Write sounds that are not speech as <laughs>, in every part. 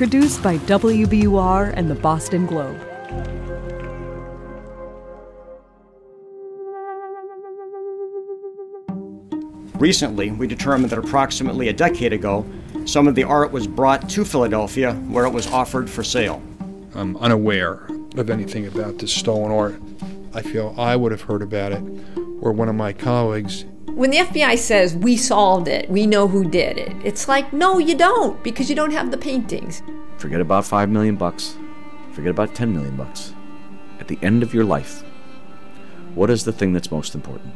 Produced by WBUR and the Boston Globe. Recently, we determined that approximately a decade ago, some of the art was brought to Philadelphia where it was offered for sale. I'm unaware of anything about this stolen art. I feel I would have heard about it, or one of my colleagues. When the FBI says we solved it, we know who did it, it's like, no, you don't, because you don't have the paintings. Forget about 5 million bucks. Forget about 10 million bucks. At the end of your life, what is the thing that's most important?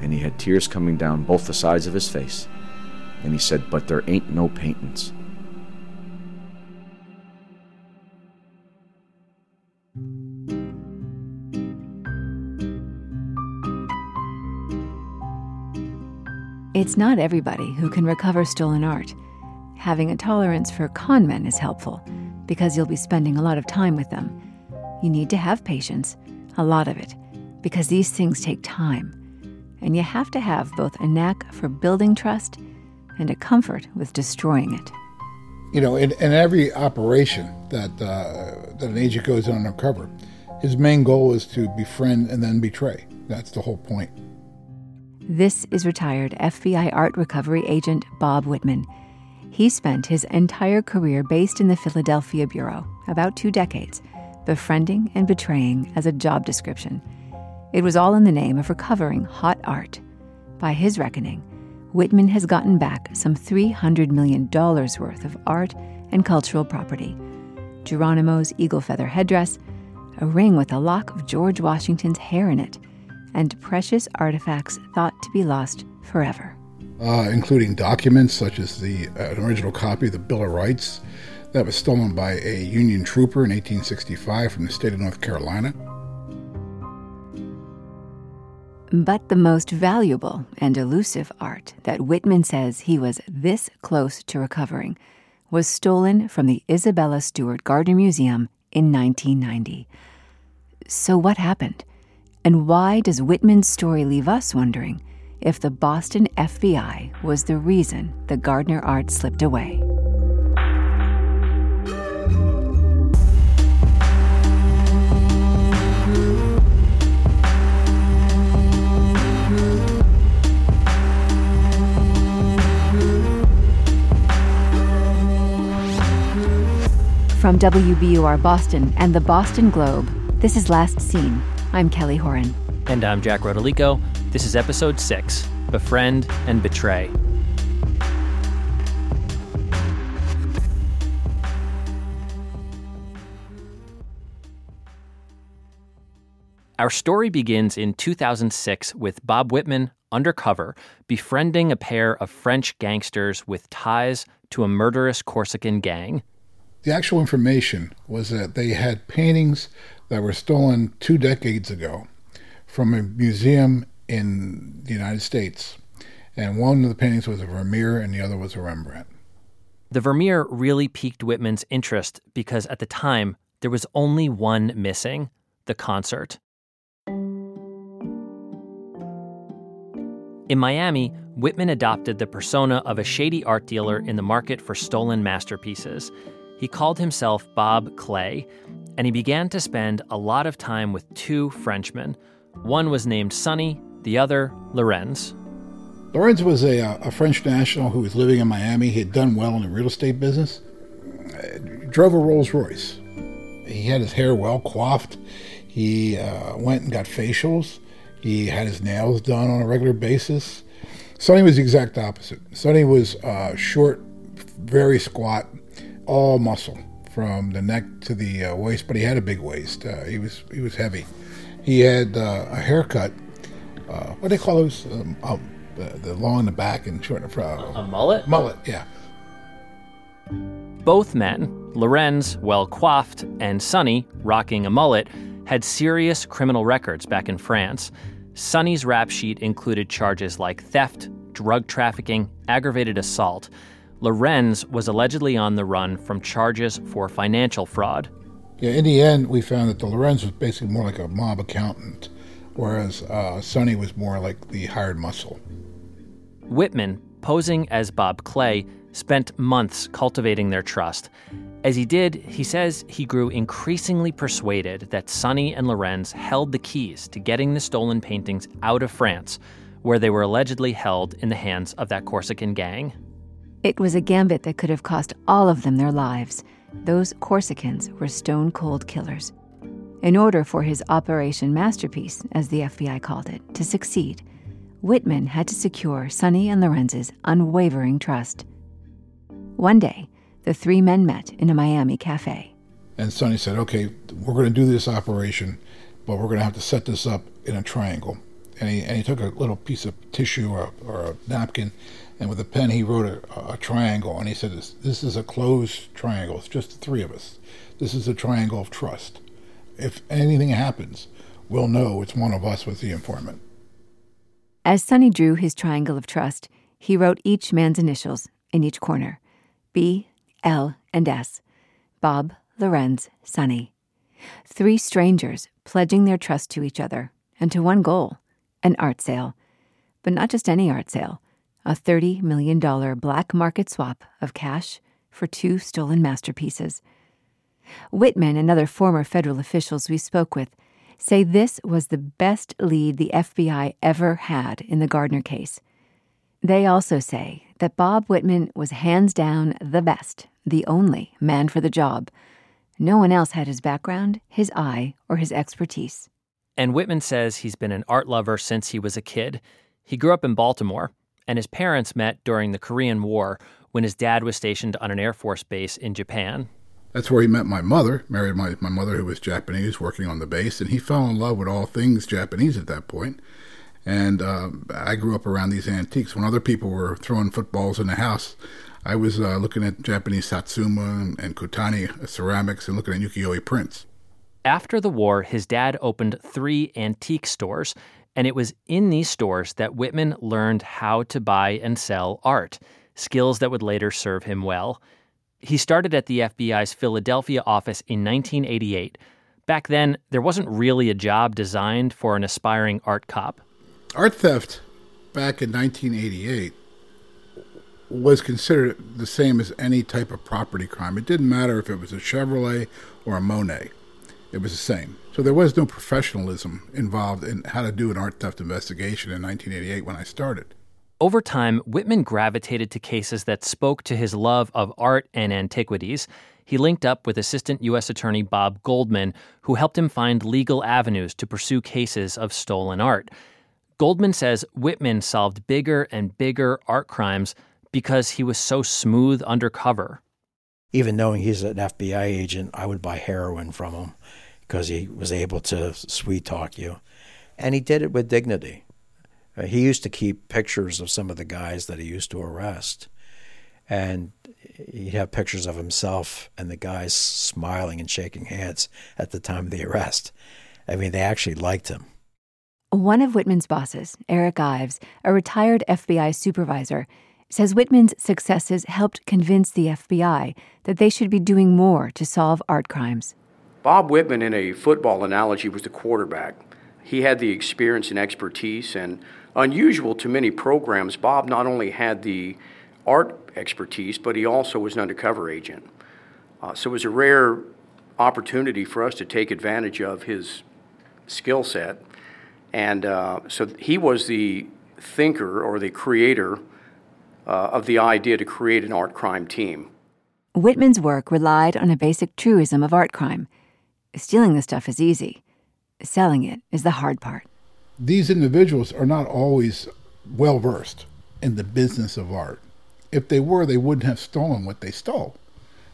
And he had tears coming down both the sides of his face. And he said, But there ain't no paintings. It's not everybody who can recover stolen art. Having a tolerance for con men is helpful because you'll be spending a lot of time with them. You need to have patience, a lot of it, because these things take time. And you have to have both a knack for building trust and a comfort with destroying it. You know, in, in every operation that, uh, that an agent goes undercover, his main goal is to befriend and then betray. That's the whole point. This is retired FBI art recovery agent Bob Wittman. He spent his entire career based in the Philadelphia Bureau, about two decades, befriending and betraying as a job description. It was all in the name of recovering hot art. By his reckoning, Wittman has gotten back some $300 million worth of art and cultural property Geronimo's eagle feather headdress, a ring with a lock of George Washington's hair in it, and precious artifacts thought to be lost forever. Uh, including documents such as the uh, an original copy of the Bill of Rights that was stolen by a Union trooper in 1865 from the state of North Carolina. But the most valuable and elusive art that Wittman says he was this close to recovering was stolen from the Isabella Stewart Gardner Museum in 1990. So, what happened? And why does Wittman's story leave us wondering if the Boston FBI was the reason the Gardner art slipped away? From WBUR Boston and the Boston Globe, this is Last Seen. I'm Kelly Horan. And I'm Jack Rodolico. This is episode six Befriend and Betray. Our story begins in 2006 with Bob Wittman undercover befriending a pair of French gangsters with ties to a murderous Corsican gang. The actual information was that they had paintings that were stolen two decades ago from a museum in the United States. And one of the paintings was a Vermeer and the other was a Rembrandt. The Vermeer really piqued Wittman's interest because at the time there was only one missing the concert. In Miami, Wittman adopted the persona of a shady art dealer in the market for stolen masterpieces. He called himself Bob Clay, and he began to spend a lot of time with two Frenchmen. One was named Sonny, the other, Lorenz. Lorenz was a, a French national who was living in Miami. He had done well in the real estate business. Uh, drove a Rolls Royce. He had his hair well coiffed. He uh, went and got facials. He had his nails done on a regular basis. Sonny was the exact opposite. Sonny was uh, short, very squat, all muscle from the neck to the uh, waist, but he had a big waist. Uh, he was he was heavy. He had uh, a haircut. Uh, what do they call those? Um, um, the, the long in the back and short in the front. A mullet. Mullet, yeah. Both men, Lorenz, well coiffed, and Sonny, rocking a mullet, had serious criminal records back in France. Sonny's rap sheet included charges like theft, drug trafficking, aggravated assault. Lorenz was allegedly on the run from charges for financial fraud. Yeah, in the end, we found that the Lorenz was basically more like a mob accountant, whereas uh, Sonny was more like the hired muscle. Wittman, posing as Bob Clay, spent months cultivating their trust. As he did, he says he grew increasingly persuaded that Sonny and Lorenz held the keys to getting the stolen paintings out of France, where they were allegedly held in the hands of that Corsican gang. It was a gambit that could have cost all of them their lives. Those Corsicans were stone cold killers. In order for his Operation Masterpiece, as the FBI called it, to succeed, Wittman had to secure Sonny and Lorenz's unwavering trust. One day, the three men met in a Miami cafe. And Sonny said, okay, we're going to do this operation, but we're going to have to set this up in a triangle. And he, and he took a little piece of tissue or, or a napkin, and with a pen he wrote a, a triangle. And he said, this, this is a closed triangle. It's just the three of us. This is a triangle of trust. If anything happens, we'll know it's one of us with the informant. As Sonny drew his triangle of trust, he wrote each man's initials in each corner B, L, and S. Bob, Lorenz, Sonny. Three strangers pledging their trust to each other and to one goal an art sale. But not just any art sale, a $30 million black market swap of cash for two stolen masterpieces. Wittman and other former federal officials we spoke with say this was the best lead the FBI ever had in the Gardner case. They also say that Bob Wittman was hands down the best, the only man for the job. No one else had his background, his eye, or his expertise. And Wittman says he's been an art lover since he was a kid. He grew up in Baltimore, and his parents met during the Korean War when his dad was stationed on an Air Force base in Japan. That's where he met my mother, married my, my mother, who was Japanese, working on the base, and he fell in love with all things Japanese at that point. And uh, I grew up around these antiques. When other people were throwing footballs in the house, I was uh, looking at Japanese Satsuma and, and Kutani ceramics and looking at ukiyo-e prints. After the war, his dad opened three antique stores, and it was in these stores that Wittman learned how to buy and sell art, skills that would later serve him well. He started at the FBI's Philadelphia office in 1988. Back then, there wasn't really a job designed for an aspiring art cop. Art theft back in 1988 was considered the same as any type of property crime. It didn't matter if it was a Chevrolet or a Monet, it was the same. So there was no professionalism involved in how to do an art theft investigation in 1988 when I started. Over time, Wittman gravitated to cases that spoke to his love of art and antiquities. He linked up with Assistant U.S. Attorney Bob Goldman, who helped him find legal avenues to pursue cases of stolen art. Goldman says Wittman solved bigger and bigger art crimes because he was so smooth undercover. Even knowing he's an FBI agent, I would buy heroin from him because he was able to sweet talk you. And he did it with dignity. Uh, he used to keep pictures of some of the guys that he used to arrest. And he'd have pictures of himself and the guys smiling and shaking hands at the time of the arrest. I mean, they actually liked him. One of Wittman's bosses, Eric Ives, a retired FBI supervisor, says Wittman's successes helped convince the FBI that they should be doing more to solve art crimes. Bob Wittman, in a football analogy, was the quarterback. He had the experience and expertise, and unusual to many programs, Bob not only had the art expertise, but he also was an undercover agent. Uh, so it was a rare opportunity for us to take advantage of his skill set. And uh, so he was the thinker or the creator uh, of the idea to create an art crime team. Wittman's work relied on a basic truism of art crime stealing the stuff is easy, selling it is the hard part these individuals are not always well versed in the business of art. If they were, they wouldn't have stolen what they stole.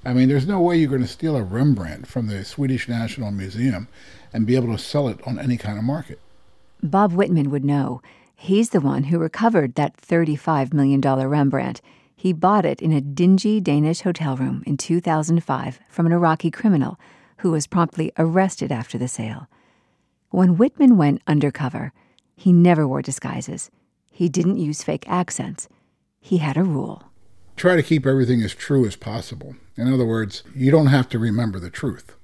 I mean, there's no way you're going to steal a Rembrandt from the Swedish National Museum and be able to sell it on any kind of market. Bob Wittman would know. He's the one who recovered that $35 million Rembrandt. He bought it in a dingy Danish hotel room in 2005 from an Iraqi criminal who was promptly arrested after the sale. When Wittman went undercover, he never wore disguises. He didn't use fake accents. He had a rule try to keep everything as true as possible. In other words, you don't have to remember the truth.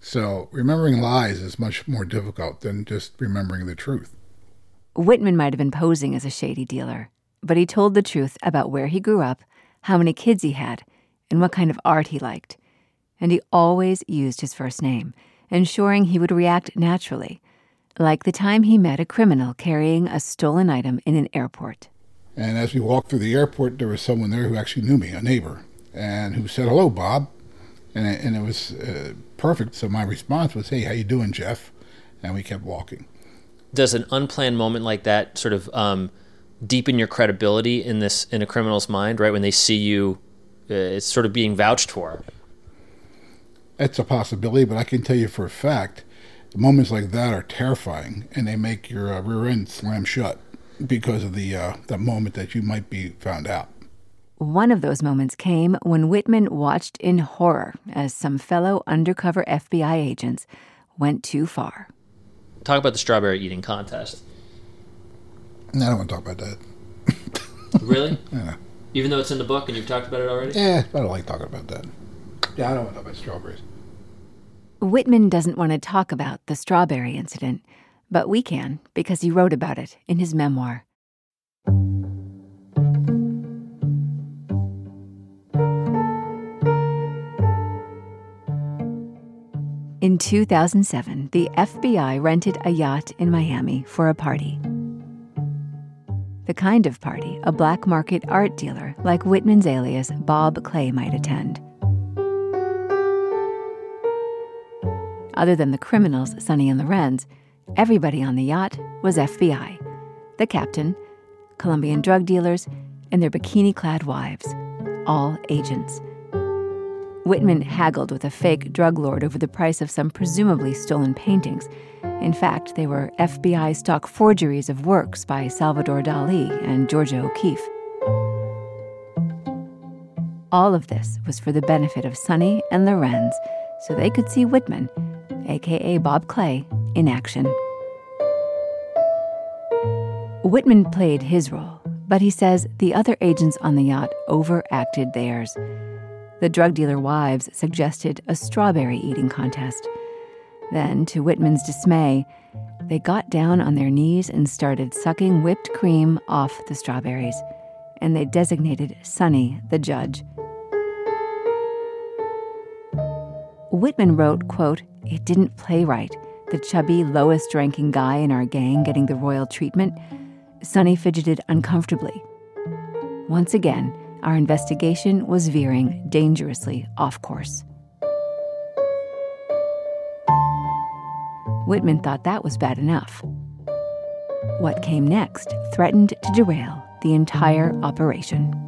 So, remembering lies is much more difficult than just remembering the truth. Wittman might have been posing as a shady dealer, but he told the truth about where he grew up, how many kids he had, and what kind of art he liked. And he always used his first name, ensuring he would react naturally, like the time he met a criminal carrying a stolen item in an airport. And as we walked through the airport, there was someone there who actually knew me, a neighbor, and who said, "Hello, Bob," and it, and it was uh, perfect. So my response was, "Hey, how you doing, Jeff?" And we kept walking. Does an unplanned moment like that sort of um, deepen your credibility in this in a criminal's mind? Right when they see you, uh, it's sort of being vouched for. It's a possibility, but I can tell you for a fact, moments like that are terrifying, and they make your uh, rear end slam shut because of the uh, the moment that you might be found out. One of those moments came when Wittman watched in horror as some fellow undercover FBI agents went too far. Talk about the strawberry eating contest. No, I don't want to talk about that. <laughs> really? Yeah. Even though it's in the book and you've talked about it already? Yeah, I don't like talking about that. Yeah, I don't want to talk about strawberries. Wittman doesn't want to talk about the strawberry incident but we can because he wrote about it in his memoir. In 2007, the FBI rented a yacht in Miami for a party. The kind of party a black market art dealer like Wittman's alias Bob Clay might attend. Other than the criminals, Sonny and Lorenz, Everybody on the yacht was FBI the captain, Colombian drug dealers, and their bikini clad wives, all agents. Wittman haggled with a fake drug lord over the price of some presumably stolen paintings. In fact, they were FBI stock forgeries of works by Salvador Dali and Georgia O'Keeffe. All of this was for the benefit of Sonny and Lorenz so they could see Wittman, aka Bob Clay, in action. Wittman played his role, but he says the other agents on the yacht overacted theirs. The drug dealer wives suggested a strawberry eating contest. Then, to Wittman's dismay, they got down on their knees and started sucking whipped cream off the strawberries, and they designated Sonny the judge. Wittman wrote, quote, It didn't play right the chubby, lowest ranking guy in our gang getting the royal treatment, Sonny fidgeted uncomfortably. Once again, our investigation was veering dangerously off course. Wittman thought that was bad enough. What came next threatened to derail the entire operation.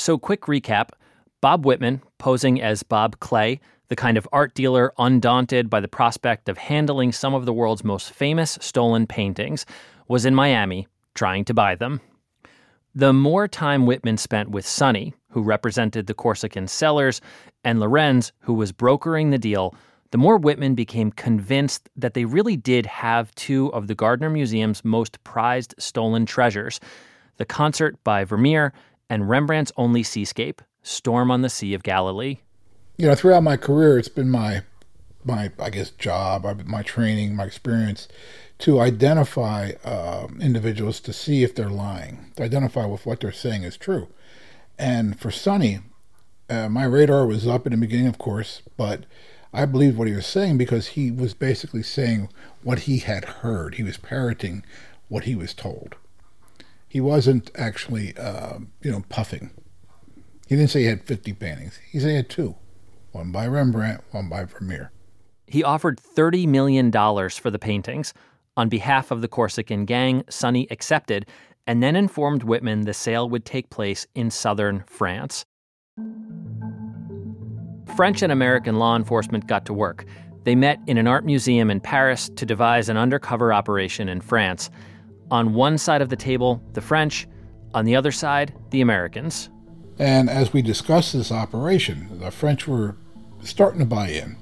So, quick recap Bob Wittman, posing as Bob Clay, the kind of art dealer undaunted by the prospect of handling some of the world's most famous stolen paintings, was in Miami trying to buy them. The more time Wittman spent with Sonny, who represented the Corsican sellers, and Lorenz, who was brokering the deal, the more Wittman became convinced that they really did have two of the Gardner Museum's most prized stolen treasures the concert by Vermeer and Rembrandt's only seascape, Storm on the Sea of Galilee. You know, throughout my career, it's been my my, I guess, job, my training, my experience to identify uh, individuals to see if they're lying, to identify if what they're saying is true. And for Sonny, uh, my radar was up in the beginning, of course, but I believed what he was saying because he was basically saying what he had heard. He was parroting what he was told. He wasn't actually, uh, you know, puffing. He didn't say he had 50 paintings. He said he had two one by Rembrandt, one by Vermeer. He offered $30 million for the paintings. On behalf of the Corsican gang, Sonny accepted and then informed Wittman the sale would take place in southern France. French and American law enforcement got to work. They met in an art museum in Paris to devise an undercover operation in France. On one side of the table, the French, on the other side, the Americans. And as we discussed this operation, the French were starting to buy in.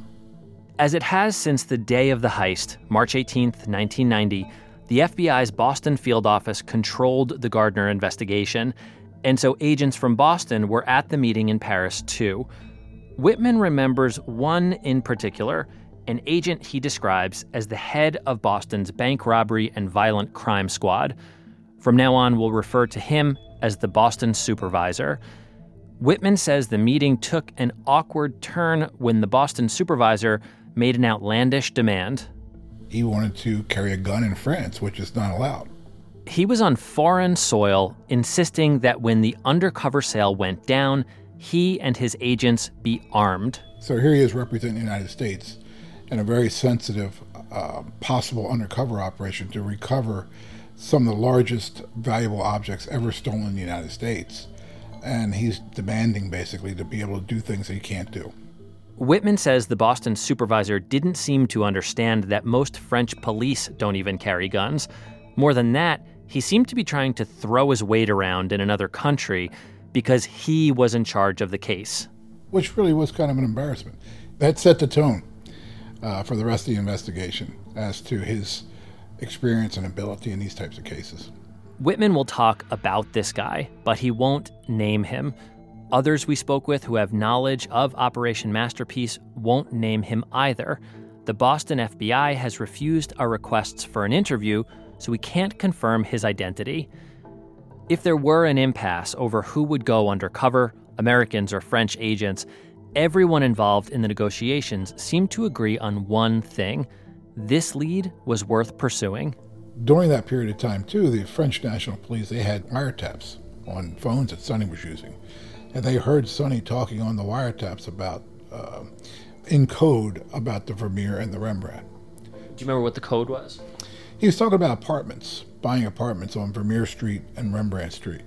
As it has since the day of the heist, March 18, 1990, the FBI's Boston field office controlled the Gardner investigation, and so agents from Boston were at the meeting in Paris too. Wittman remembers one in particular, an agent he describes as the head of Boston's bank robbery and violent crime squad. From now on, we'll refer to him as the Boston supervisor. Wittman says the meeting took an awkward turn when the Boston supervisor made an outlandish demand. He wanted to carry a gun in France, which is not allowed. He was on foreign soil, insisting that when the undercover sale went down, he and his agents be armed. So here he is representing the United States in a very sensitive, uh, possible undercover operation to recover some of the largest valuable objects ever stolen in the United States. And he's demanding basically to be able to do things that he can't do. Wittman says the Boston supervisor didn't seem to understand that most French police don't even carry guns. More than that, he seemed to be trying to throw his weight around in another country because he was in charge of the case. Which really was kind of an embarrassment. That set the tone uh, for the rest of the investigation as to his experience and ability in these types of cases. Wittman will talk about this guy, but he won't name him. Others we spoke with who have knowledge of Operation Masterpiece won't name him either. The Boston FBI has refused our requests for an interview, so we can't confirm his identity. If there were an impasse over who would go undercover, Americans or French agents, everyone involved in the negotiations seemed to agree on one thing this lead was worth pursuing. During that period of time, too, the French National Police they had wiretaps on phones that Sonny was using, and they heard Sonny talking on the wiretaps about, uh, in code, about the Vermeer and the Rembrandt. Do you remember what the code was? He was talking about apartments, buying apartments on Vermeer Street and Rembrandt Street.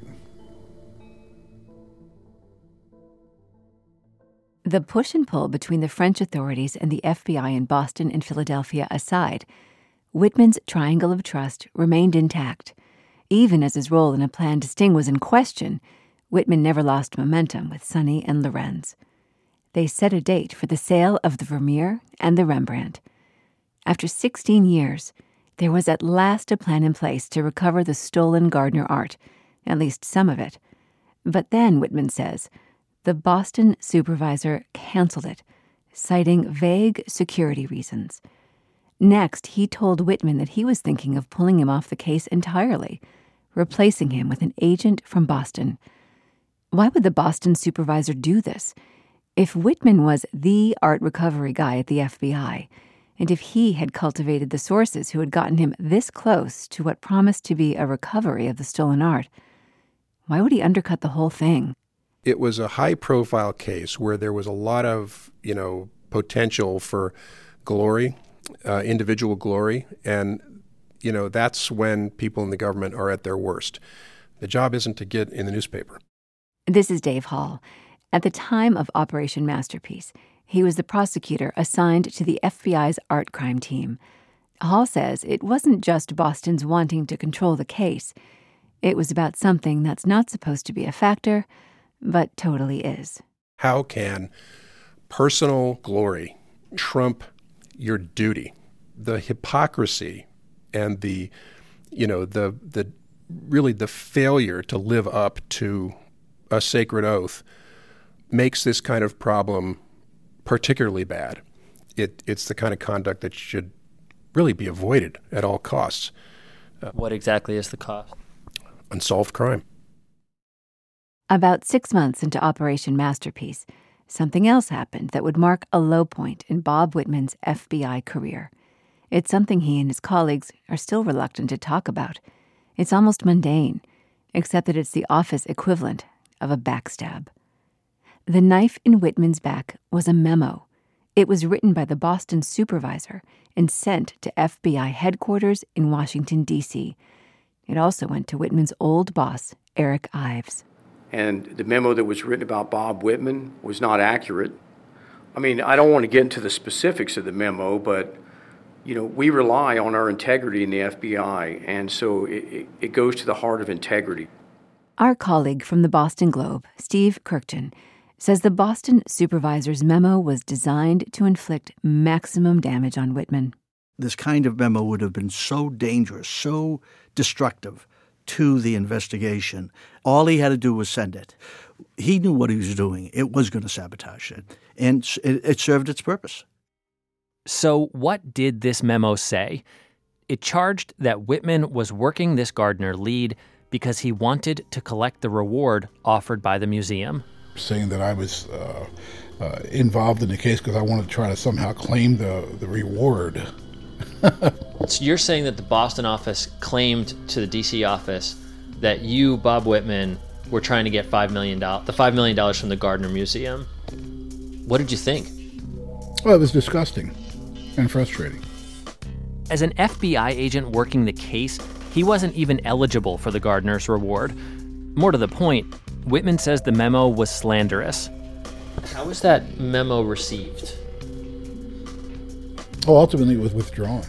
The push and pull between the French authorities and the FBI in Boston and Philadelphia aside, Wittman's triangle of trust remained intact. Even as his role in a planned sting was in question, Wittman never lost momentum with Sonny and Lorenz. They set a date for the sale of the Vermeer and the Rembrandt. After 16 years, there was at last a plan in place to recover the stolen Gardner art, at least some of it. But then, Wittman says, the Boston supervisor canceled it, citing vague security reasons. Next, he told Wittman that he was thinking of pulling him off the case entirely, replacing him with an agent from Boston. Why would the Boston supervisor do this? If Wittman was the art recovery guy at the FBI, and if he had cultivated the sources who had gotten him this close to what promised to be a recovery of the stolen art, why would he undercut the whole thing? It was a high profile case where there was a lot of, you know, potential for glory, uh, individual glory, and you know, that's when people in the government are at their worst. The job isn't to get in the newspaper. This is Dave Hall. At the time of Operation Masterpiece, he was the prosecutor assigned to the FBI's art crime team. Hall says it wasn't just Boston's wanting to control the case, it was about something that's not supposed to be a factor, but totally is. How can personal glory trump your duty? The hypocrisy and the, you know, the, the really the failure to live up to a sacred oath makes this kind of problem particularly bad. it, it's the kind of conduct that should really be avoided at all costs. Uh, what exactly is the cost? Unsolved crime. About six months into Operation Masterpiece, something else happened that would mark a low point in Bob Wittman's FBI career. It's something he and his colleagues are still reluctant to talk about. It's almost mundane, except that it's the office equivalent of a backstab. The knife in Wittman's back was a memo. It was written by the Boston supervisor and sent to FBI headquarters in Washington, D.C. It also went to Wittman's old boss, Eric Ives. And the memo that was written about Bob Wittman was not accurate. I mean, I don't want to get into the specifics of the memo, but you know, we rely on our integrity in the FBI, and so it, it, goes to the heart of integrity. Our colleague from the Boston Globe, Steve Kurkjian, says the Boston supervisor's memo was designed to inflict maximum damage on Wittman. This kind of memo would have been so dangerous, so destructive to the investigation. All he had to do was send it. He knew what he was doing. It was going to sabotage it, and it, it served its purpose. So, what did this memo say? It charged that Wittman was working this Gardner lead because he wanted to collect the reward offered by the museum saying that I was uh, uh, involved in the case because I wanted to try to somehow claim the, the reward. So you're saying that the Boston office claimed to the DC office that you, Bob Wittman, were trying to get five million dollars, the five million dollars from the Gardner Museum. What did you think? Well, it was disgusting and frustrating. As an FBI agent working the case, he wasn't even eligible for the Gardner's reward. More to the point, Wittman says the memo was slanderous. How was that memo received? Oh, ultimately, it was withdrawn.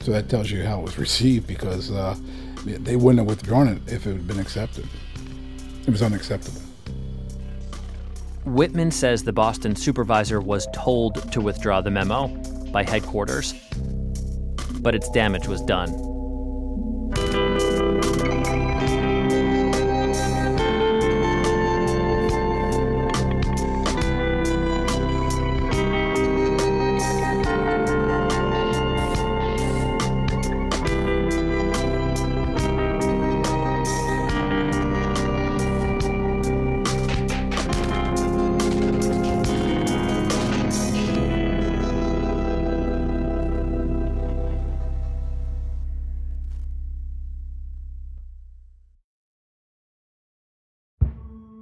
So that tells you how it was received because uh, they wouldn't have withdrawn it if it had been accepted. It was unacceptable. Wittman says the Boston supervisor was told to withdraw the memo by headquarters, but its damage was done.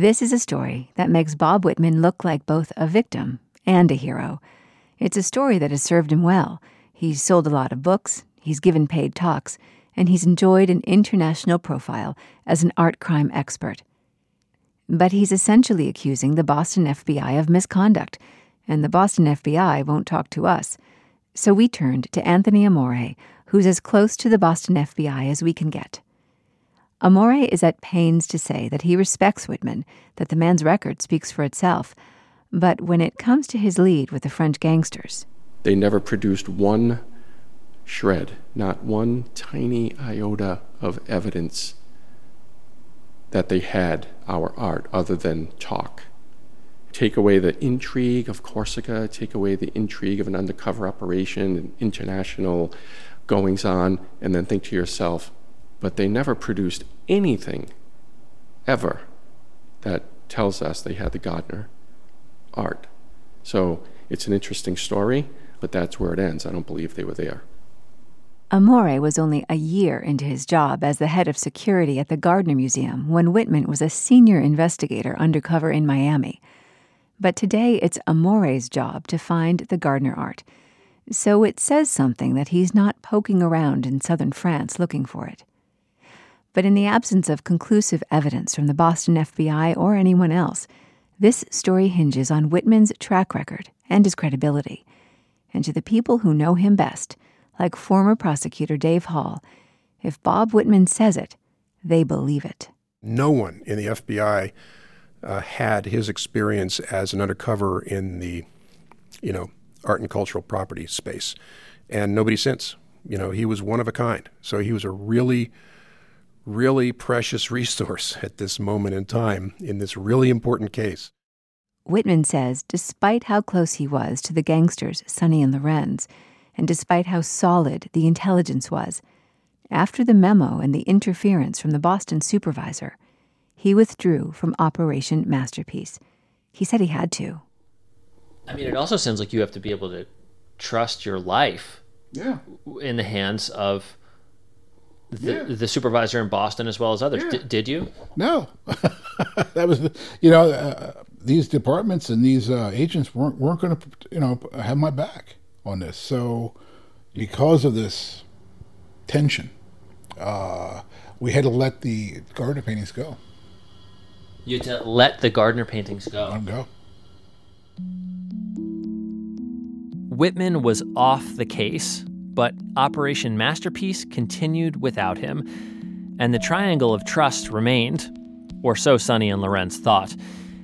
This is a story that makes Bob Wittman look like both a victim and a hero. It's a story that has served him well. He's sold a lot of books, he's given paid talks, and he's enjoyed an international profile as an art crime expert. But he's essentially accusing the Boston FBI of misconduct, and the Boston FBI won't talk to us. So we turned to Anthony Amore, who's as close to the Boston FBI as we can get. Amore is at pains to say that he respects Wittman, that the man's record speaks for itself. But when it comes to his lead with the French gangsters, they never produced one shred, not one tiny iota of evidence that they had our art other than talk. Take away the intrigue of Corsica, take away the intrigue of an undercover operation and international goings on, and then think to yourself, but they never produced anything ever that tells us they had the Gardner art. So it's an interesting story, but that's where it ends. I don't believe they were there. Amore was only a year into his job as the head of security at the Gardner Museum when Wittman was a senior investigator undercover in Miami. But today it's Amore's job to find the Gardner art. So it says something that he's not poking around in southern France looking for it. But in the absence of conclusive evidence from the Boston FBI or anyone else, this story hinges on Wittman's track record and his credibility. And to the people who know him best, like former prosecutor Dave Hall, if Bob Wittman says it, they believe it. No one in the FBI uh, had his experience as an undercover in the, you know, art and cultural property space, and nobody since. You know, he was one of a kind. So he was a really, really precious resource at this moment in time in this really important case. Wittman says despite how close he was to the gangsters Sonny and Lorenz, and despite how solid the intelligence was, after the memo and the interference from the Boston supervisor, he withdrew from Operation Masterpiece. He said he had to. I mean, it also sounds like you have to be able to trust your life Yeah. in the hands of the, Yeah. the supervisor in Boston as well as others. Yeah. D- did you? No, <laughs> that was, you know, uh, these departments and these uh, agents weren't weren't going to, you know, have my back on this. So, because of this tension, uh, we had to let the Gardner paintings go. You had to let the Gardner paintings go. Let them go. Wittman was off the case, but Operation Masterpiece continued without him, and the triangle of trust remained, or so Sonny and Lorenz thought.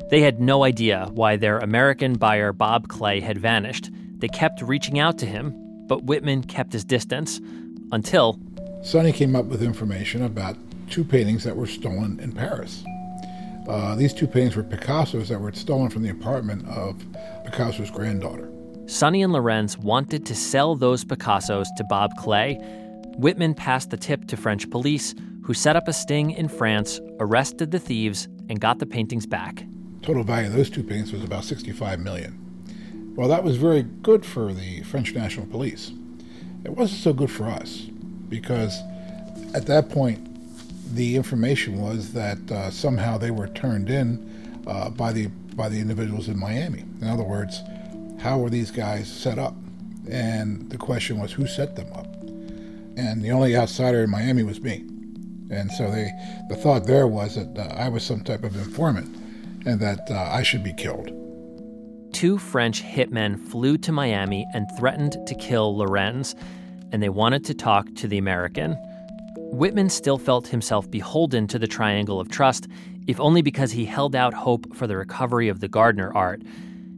They had no idea why their American buyer Bob Clay had vanished. They kept reaching out to him, but Wittman kept his distance until Sonny came up with information about two paintings that were stolen in Paris. Uh, these two paintings were Picasso's that were stolen from the apartment of Picasso's granddaughter. Sonny and Lorenz wanted to sell those Picassos to Bob Clay. Wittman passed the tip to French police, who set up a sting in France, arrested the thieves, and got the paintings back. Total value of those two paintings was about 65 million. Well, that was very good for the French National Police. It wasn't so good for us because at that point, the information was that uh, somehow they were turned in uh, by the by the individuals in Miami. In other words, how were these guys set up? And the question was, who set them up? And the only outsider in Miami was me. And so they, the thought there was that uh, I was some type of informant and that uh, I should be killed. Two French hitmen flew to Miami and threatened to kill Lorenz, and they wanted to talk to the American. Wittman still felt himself beholden to the Triangle of Trust, if only because he held out hope for the recovery of the Gardner art.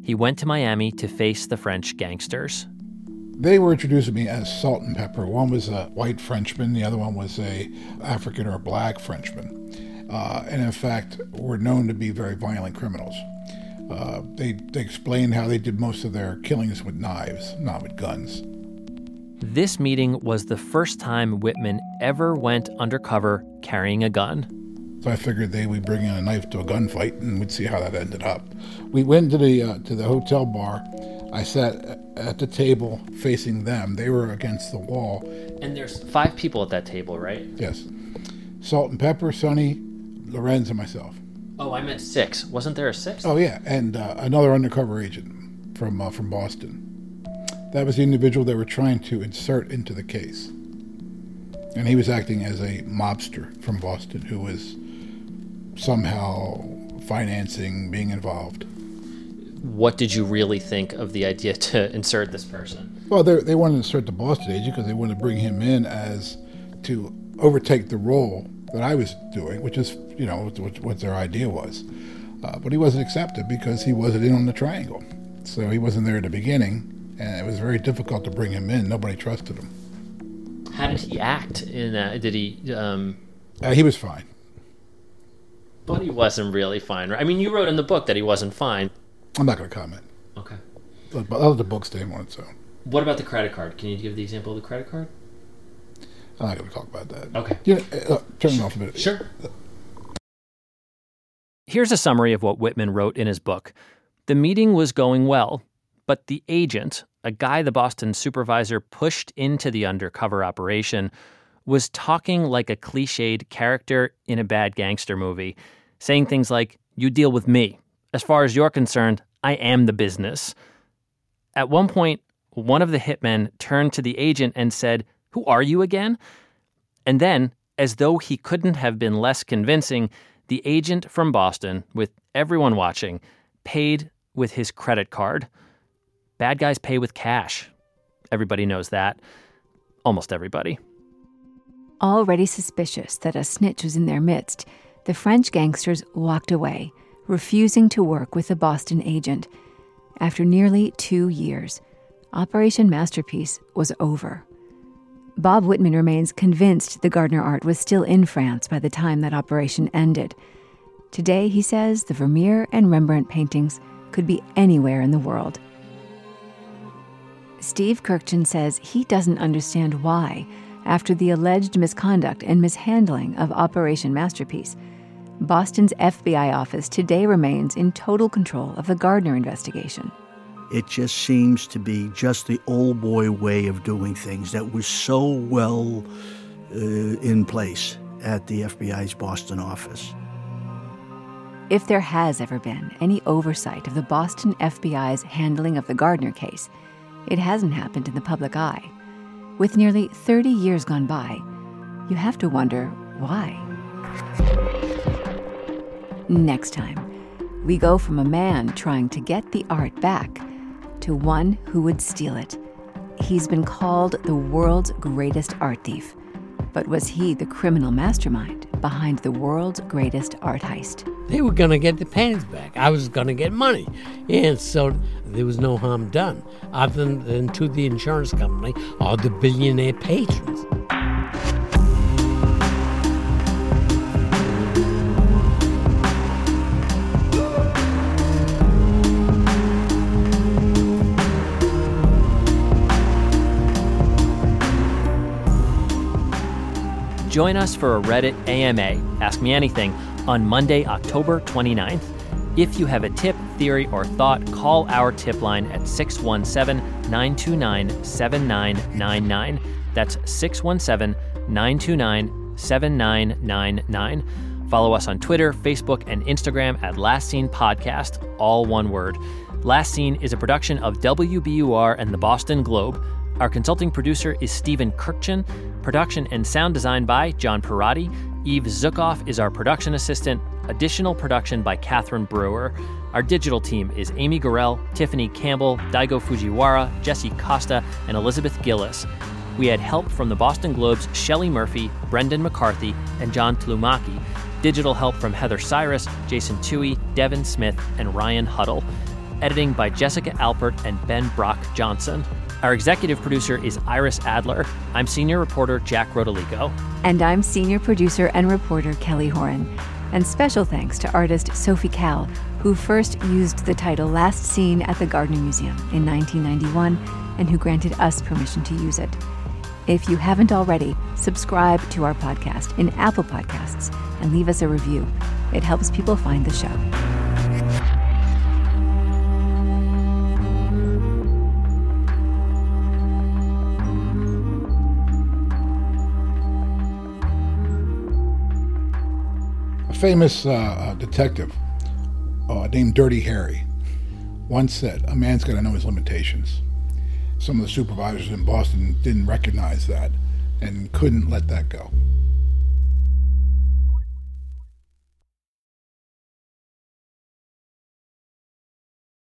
He went to Miami to face the French gangsters. They were introducing me as salt and pepper. One was a white Frenchman, the other one was a African or black Frenchman, uh, and in fact were known to be very violent criminals. Uh, they, they explained how they did most of their killings with knives, not with guns. This meeting was the first time Wittman ever went undercover carrying a gun. So I figured they would bring in a knife to a gunfight, and we'd see how that ended up. We went to the uh, to the hotel bar. I sat at the table facing them. They were against the wall. And there's five people at that table, right? Yes, salt and pepper, Sonny, Lorenz, and myself. Oh, I meant six. Wasn't there a sixth? Oh yeah, and uh, another undercover agent from uh, from Boston. That was the individual they were trying to insert into the case, and he was acting as a mobster from Boston who was somehow financing being involved. What did you really think of the idea <laughs> to insert this person? Well, they they wanted to insert the Boston agent because they wanted to bring him in as to overtake the role that I was doing, which is you know what, what their idea was. Uh, but he wasn't accepted because he wasn't in on the triangle, so he wasn't there at the beginning, and it was very difficult to bring him in. Nobody trusted him. How did he act in that? Did he? Um, Uh, he was fine. But he wasn't really fine, right? I mean, you wrote in the book that he wasn't fine. I'm not going to comment. Okay. But, but I'll let the book stay on its own. What about the credit card? Can you give the example of the credit card? I'm not going to talk about that. Okay. You know, uh, turn it off a minute. Sure. Here's a summary of what Wittman wrote in his book. The meeting was going well. But the agent, a guy the Boston supervisor pushed into the undercover operation, was talking like a cliched character in a bad gangster movie, saying things like, You deal with me. As far as you're concerned, I am the business. At one point, one of the hitmen turned to the agent and said, Who are you again? And then, as though he couldn't have been less convincing, the agent from Boston, with everyone watching, paid with his credit card. Bad guys pay with cash. Everybody knows that. Almost everybody. Already suspicious that a snitch was in their midst, the French gangsters walked away, refusing to work with the Boston agent. After nearly two years, Operation Masterpiece was over. Bob Wittman remains convinced the Gardner art was still in France by the time that operation ended. Today, he says the Vermeer and Rembrandt paintings could be anywhere in the world. Steve Kurkjian says he doesn't understand why, after the alleged misconduct and mishandling of Operation Masterpiece, Boston's FBI office today remains in total control of the Gardner investigation. It just seems to be just the old boy way of doing things that was so well uh, in place at the FBI's Boston office. If there has ever been any oversight of the Boston FBI's handling of the Gardner case, it hasn't happened in the public eye. With nearly 30 years gone by, you have to wonder why. Next time, we go from a man trying to get the art back to one who would steal it. He's been called the world's greatest art thief. But was he the criminal mastermind behind the world's greatest art heist? They were going to get the paintings back. I was going to get money. And so there was no harm done, other than to the insurance company or the billionaire patrons. Join us for a Reddit AMA, Ask Me Anything, on Monday, October 29th. If you have a tip, theory, or thought, call our tip line at 617 929 7999. That's 617 929 7999. Follow us on Twitter, Facebook, and Instagram at Last Seen Podcast, all one word. Last Seen is a production of WBUR and the Boston Globe. Our consulting producer is Stephen Kurkjian. Production and sound design by John Parati. Eve Zuckoff is our production assistant. Additional production by Catherine Brewer. Our digital team is Amy Gorell, Tiffany Campbell, Daigo Fujiwara, Jesse Costa, and Elizabeth Gillis. We had help from the Boston Globe's Shelley Murphy, Brendan McCarthy, and John Tlumaki. Digital help from Heather Ciras, Jason Tuohey, Devin Smith, and Ryan Huddle. Editing by Jessica Alpert and Ben Brock Johnson. Our executive producer is Iris Adler. I'm senior reporter Jack Rodolico. And I'm senior producer and reporter Kelly Horan. And special thanks to artist Sophie Calle, who first used the title Last Seen at the Gardner Museum in 1991 and who granted us permission to use it. If you haven't already, subscribe to our podcast in Apple Podcasts and leave us a review. It helps people find the show. Famous uh, uh, detective uh, named Dirty Harry once said, A man's got to know his limitations. Some of the supervisors in Boston didn't recognize that and couldn't let that go.